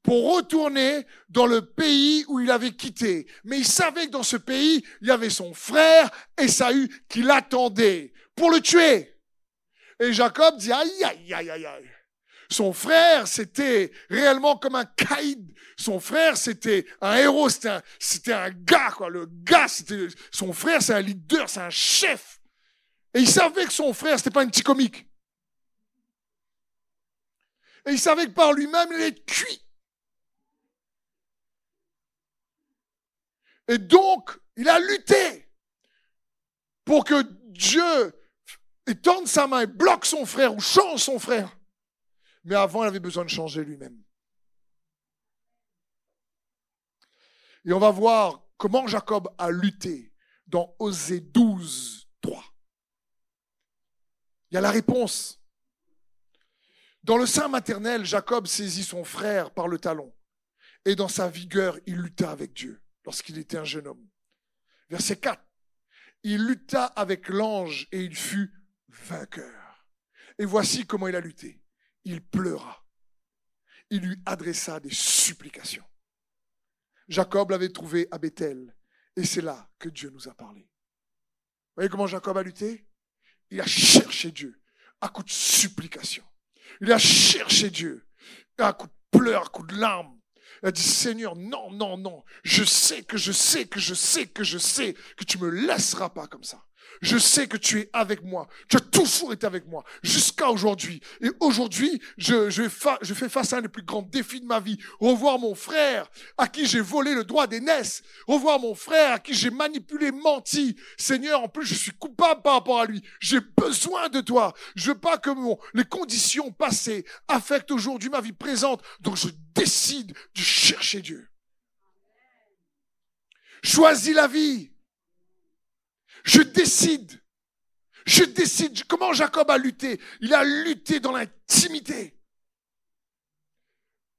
pour retourner dans le pays où il avait quitté. Mais il savait que dans ce pays, il y avait son frère Esaü qui l'attendait pour le tuer. Et Jacob dit, aïe, aïe, aïe, aïe, aïe. Son frère, c'était réellement comme un caïd. Son frère, c'était un héros, c'était un, un gars, quoi. Le gars, c'était, son frère, c'est un leader, c'est un chef. Et il savait que son frère, c'était pas un petit comique. Et il savait que par lui-même, il est cuit. Et donc, il a lutté pour que Dieu étende sa main et bloque son frère ou change son frère. Mais avant, il avait besoin de changer lui-même. Et on va voir comment Jacob a lutté dans Osée 12, 3. Il y a la réponse. Dans le sein maternel, Jacob saisit son frère par le talon. Et dans sa vigueur, il lutta avec Dieu lorsqu'il était un jeune homme. Verset 4. Il lutta avec l'ange et il fut vainqueur. Et voici comment il a lutté il pleura. Il lui adressa des supplications. Jacob l'avait trouvé à Bethel, et c'est là que Dieu nous a parlé. Vous voyez comment Jacob a lutté? Il a cherché Dieu à coup de supplications. Il a cherché Dieu à coup de pleurs, à coup de larmes. A dit, Seigneur, non, non, non, je sais que je sais que je sais que je sais que tu me laisseras pas comme ça. Je sais que tu es avec moi. Tu as toujours été avec moi jusqu'à aujourd'hui. Et aujourd'hui, je, fais face à un des plus grands défis de ma vie. Revoir mon frère à qui j'ai volé le droit d'aînesse. Revoir mon frère à qui j'ai manipulé, menti. Seigneur, en plus, je suis coupable par rapport à lui. J'ai besoin de toi. Je veux pas que les conditions passées affectent aujourd'hui ma vie présente. Donc je décide de chercher Dieu. Choisis la vie. Je décide. Je décide. Comment Jacob a lutté? Il a lutté dans l'intimité.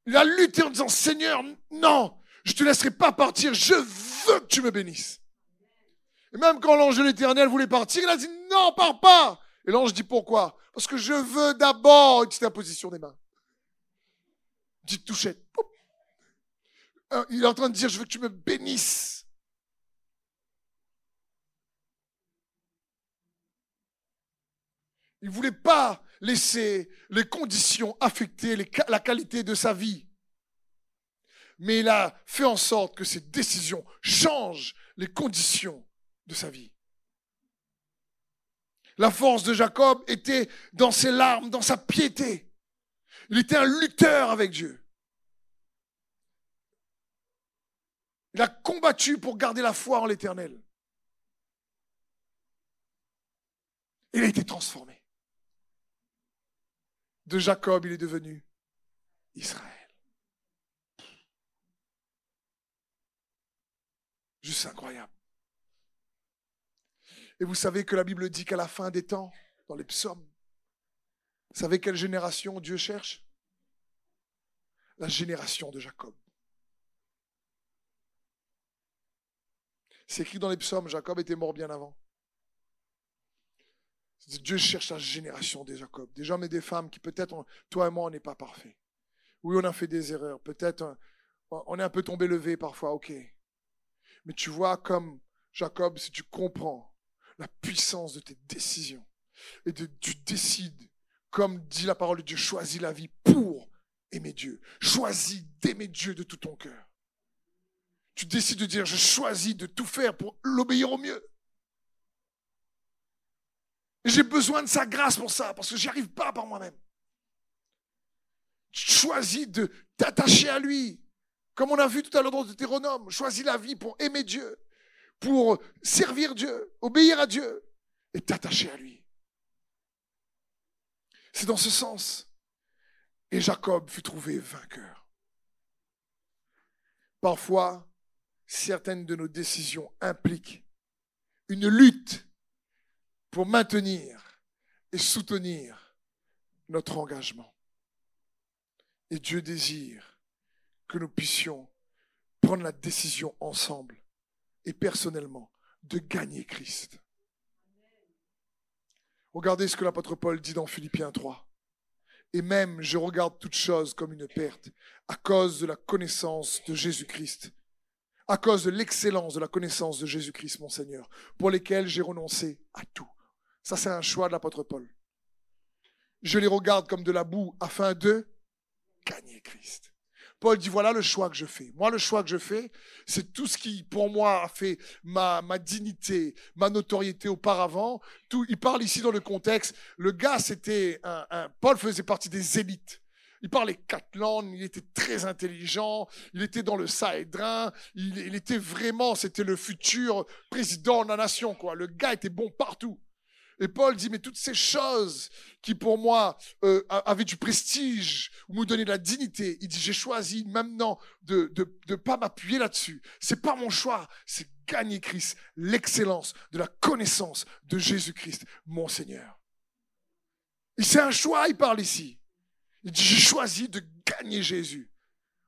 Il a lutté en disant, Seigneur, non, je te laisserai pas partir, je veux que tu me bénisses. Et même quand l'ange de l'éternel voulait partir, il a dit, non, pars pas. Et l'ange dit, pourquoi? Parce que je veux d'abord une petite imposition des mains. Petite touchette. Euh, il est en train de dire, je veux que tu me bénisses. Il ne voulait pas laisser les conditions affecter la qualité de sa vie. Mais il a fait en sorte que ses décisions changent les conditions de sa vie. La force de Jacob était dans ses larmes, dans sa piété. Il était un lutteur avec Dieu. Il a combattu pour garder la foi en l'éternel. Il a été transformé de Jacob, il est devenu Israël. Juste incroyable. Et vous savez que la Bible dit qu'à la fin des temps, dans les psaumes, vous savez quelle génération Dieu cherche? La génération de Jacob. C'est écrit dans les psaumes, Jacob était mort bien avant. Dieu cherche la génération des Jacob, des hommes et des femmes qui peut-être, toi et moi, on n'est pas parfaits. Oui, on a fait des erreurs. Peut-être on est un peu tombé levé parfois, ok. Mais tu vois, comme Jacob, si tu comprends la puissance de tes décisions et de, tu décides, comme dit la parole de Dieu, choisis la vie pour aimer Dieu. Choisis d'aimer Dieu de tout ton cœur. Tu décides de dire, je choisis de tout faire pour l'obéir au mieux. J'ai besoin de sa grâce pour ça, parce que j'y arrive pas par moi-même. Choisis de t'attacher à lui. Comme on a vu tout à l'heure dans Deutéronome, choisis la vie pour aimer Dieu, pour servir Dieu, obéir à Dieu et t'attacher à lui. C'est dans ce sens. Et Jacob fut trouvé vainqueur. Parfois, certaines de nos décisions impliquent une lutte pour maintenir et soutenir notre engagement. Et Dieu désire que nous puissions prendre la décision ensemble et personnellement de gagner Christ. Regardez ce que l'apôtre Paul dit dans Philippiens 3. Et même je regarde toute chose comme une perte à cause de la connaissance de Jésus-Christ, à cause de l'excellence de la connaissance de Jésus-Christ, mon Seigneur, pour lesquels j'ai renoncé à tout ça, c'est un choix de l'apôtre Paul. Je les regarde comme de la boue afin de gagner Christ. Paul dit, voilà le choix que je fais. Moi, le choix que je fais, c'est tout ce qui, pour moi, a fait ma, dignité, ma notoriété auparavant. Tout, il parle ici dans le contexte. Le gars, c'était un, Paul faisait partie des élites. Il parlait quatre langues, il était très intelligent, il était dans le Sahédrin, il, il était vraiment, c'était le futur président de la nation, quoi. Le gars était bon partout. Et Paul dit, mais toutes ces choses qui pour moi euh, avaient du prestige ou me donnaient de la dignité, il dit, j'ai choisi maintenant de ne de, de pas m'appuyer là-dessus. C'est pas mon choix, c'est gagner Christ, l'excellence de la connaissance de Jésus-Christ, mon Seigneur. Et c'est un choix, il parle ici. Il dit, j'ai choisi de gagner Jésus.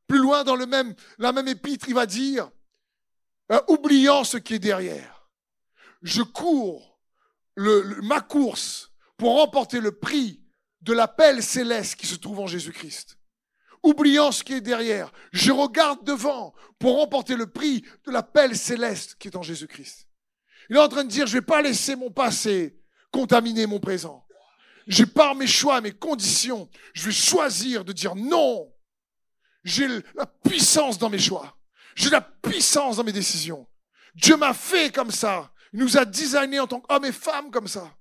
Plus loin dans le même, la même épître, il va dire, euh, oubliant ce qui est derrière, je cours ma course pour remporter le prix de l'appel céleste qui se trouve en Jésus-Christ. Oubliant ce qui est derrière, je regarde devant pour remporter le prix de l'appel céleste qui est en Jésus-Christ. Il est en train de dire, je ne vais pas laisser mon passé contaminer mon présent. J'ai par mes choix, mes conditions, je vais choisir de dire non. J'ai la puissance dans mes choix. J'ai la puissance dans mes décisions. Dieu m'a fait comme ça. Il nous a designés en tant qu'hommes et femmes comme ça.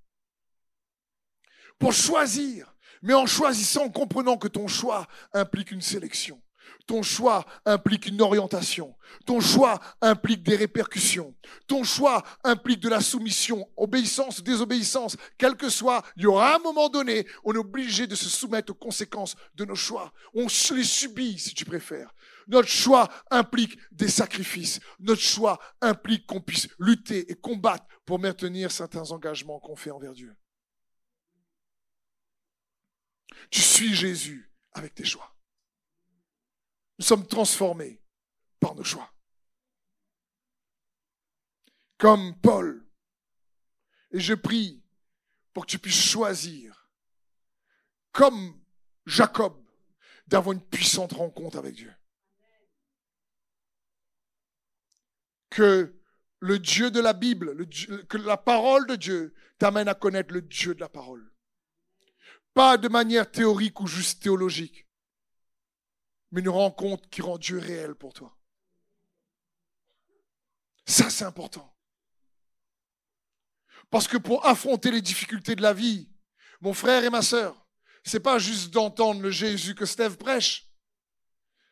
Pour choisir. Mais en choisissant, en comprenant que ton choix implique une sélection. Ton choix implique une orientation. Ton choix implique des répercussions. Ton choix implique de la soumission, obéissance, désobéissance. Quel que soit, il y aura un moment donné, on est obligé de se soumettre aux conséquences de nos choix. On les subit, si tu préfères. Notre choix implique des sacrifices. Notre choix implique qu'on puisse lutter et combattre pour maintenir certains engagements qu'on fait envers Dieu. Tu suis Jésus avec tes choix. Nous sommes transformés par nos choix. Comme Paul. Et je prie pour que tu puisses choisir, comme Jacob, d'avoir une puissante rencontre avec Dieu. Que le Dieu de la Bible, que la parole de Dieu t'amène à connaître le Dieu de la parole. Pas de manière théorique ou juste théologique, mais une rencontre qui rend Dieu réel pour toi. Ça, c'est important. Parce que pour affronter les difficultés de la vie, mon frère et ma sœur, c'est pas juste d'entendre le Jésus que Steve prêche.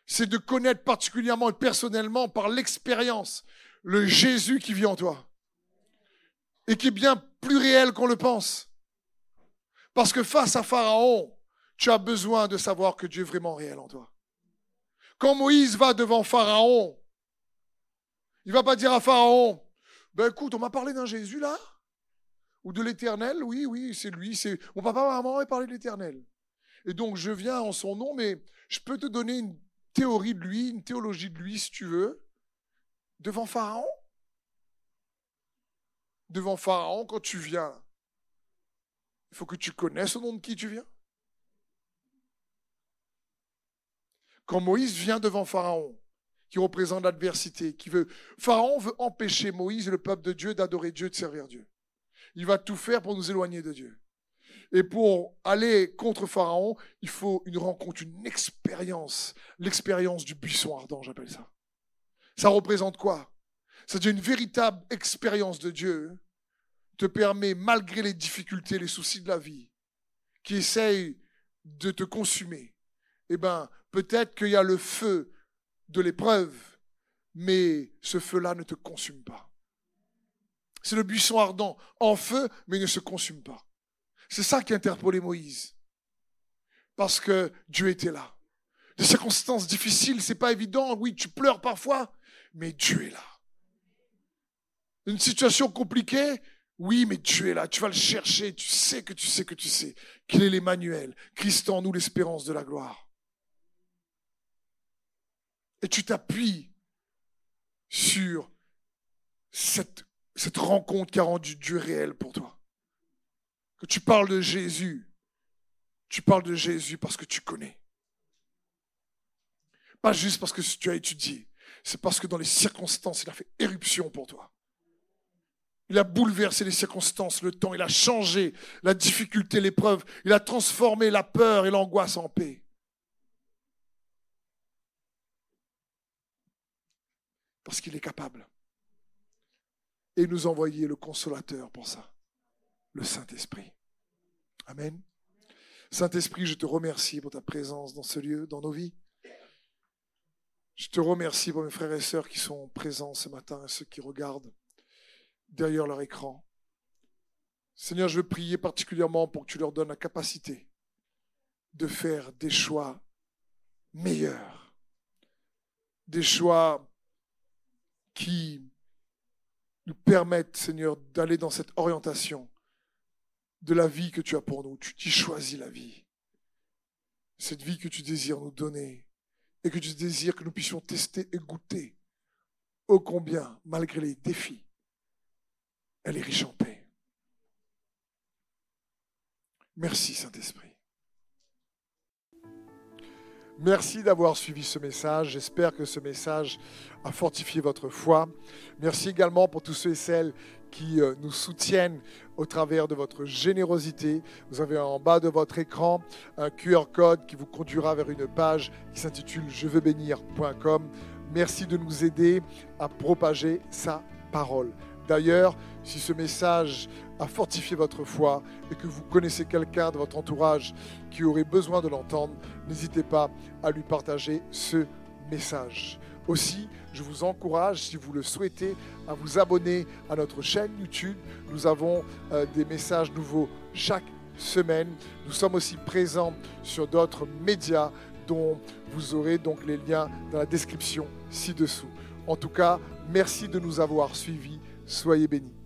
C'est de connaître particulièrement et personnellement par l'expérience le Jésus qui vit en toi. Et qui est bien plus réel qu'on le pense. Parce que face à Pharaon, tu as besoin de savoir que Dieu est vraiment réel en toi. Quand Moïse va devant Pharaon, il va pas dire à Pharaon, ben écoute, on m'a parlé d'un Jésus là, ou de l'éternel, oui, oui, c'est lui, c'est mon papa, ma maman parlé de l'éternel. Et donc je viens en son nom, mais je peux te donner une théorie de lui, une théologie de lui, si tu veux, devant Pharaon. Devant Pharaon, quand tu viens, il faut que tu connaisses au nom de qui tu viens. Quand Moïse vient devant Pharaon, qui représente l'adversité, qui veut. Pharaon veut empêcher Moïse et le peuple de Dieu d'adorer Dieu, de servir Dieu. Il va tout faire pour nous éloigner de Dieu. Et pour aller contre Pharaon, il faut une rencontre, une expérience. L'expérience du buisson ardent, j'appelle ça. Ça représente quoi? C'est une véritable expérience de Dieu te permet, malgré les difficultés, les soucis de la vie, qui essayent de te consumer, eh ben, peut-être qu'il y a le feu de l'épreuve, mais ce feu-là ne te consume pas. C'est le buisson ardent, en feu, mais ne se consume pas. C'est ça qui interpellait Moïse. Parce que Dieu était là. Des circonstances difficiles, c'est pas évident. Oui, tu pleures parfois, mais Dieu est là. Une situation compliquée, oui, mais Dieu est là. Tu vas le chercher. Tu sais que tu sais que tu sais qu'il est l'Emmanuel. Christ en nous, l'espérance de la gloire et tu t'appuies sur cette, cette rencontre qui a rendu Dieu réel pour toi. Que tu parles de Jésus, tu parles de Jésus parce que tu connais. Pas juste parce que tu as étudié, c'est parce que dans les circonstances, il a fait éruption pour toi. Il a bouleversé les circonstances, le temps, il a changé la difficulté, l'épreuve, il a transformé la peur et l'angoisse en paix. Parce qu'il est capable. Et nous envoyer le consolateur pour ça, le Saint-Esprit. Amen. Saint-Esprit, je te remercie pour ta présence dans ce lieu, dans nos vies. Je te remercie pour mes frères et sœurs qui sont présents ce matin et ceux qui regardent derrière leur écran. Seigneur, je veux prier particulièrement pour que tu leur donnes la capacité de faire des choix meilleurs, des choix qui nous permettent, Seigneur, d'aller dans cette orientation de la vie que tu as pour nous. Tu t'y choisis la vie. Cette vie que tu désires nous donner et que tu désires que nous puissions tester et goûter. Ô combien, malgré les défis, elle est riche en paix. Merci Saint-Esprit. Merci d'avoir suivi ce message. J'espère que ce message a fortifié votre foi. Merci également pour tous ceux et celles qui euh, nous soutiennent au travers de votre générosité. Vous avez en bas de votre écran un QR code qui vous conduira vers une page qui s'intitule je veux bénir.com. Merci de nous aider à propager sa parole. D'ailleurs, si ce message a fortifié votre foi et que vous connaissez quelqu'un de votre entourage qui aurait besoin de l'entendre, n'hésitez pas à lui partager ce message. Aussi, je vous encourage, si vous le souhaitez, à vous abonner à notre chaîne YouTube. Nous avons euh, des messages nouveaux chaque semaine. Nous sommes aussi présents sur d'autres médias dont vous aurez donc les liens dans la description ci-dessous. En tout cas, merci de nous avoir suivis. Soyez bénis.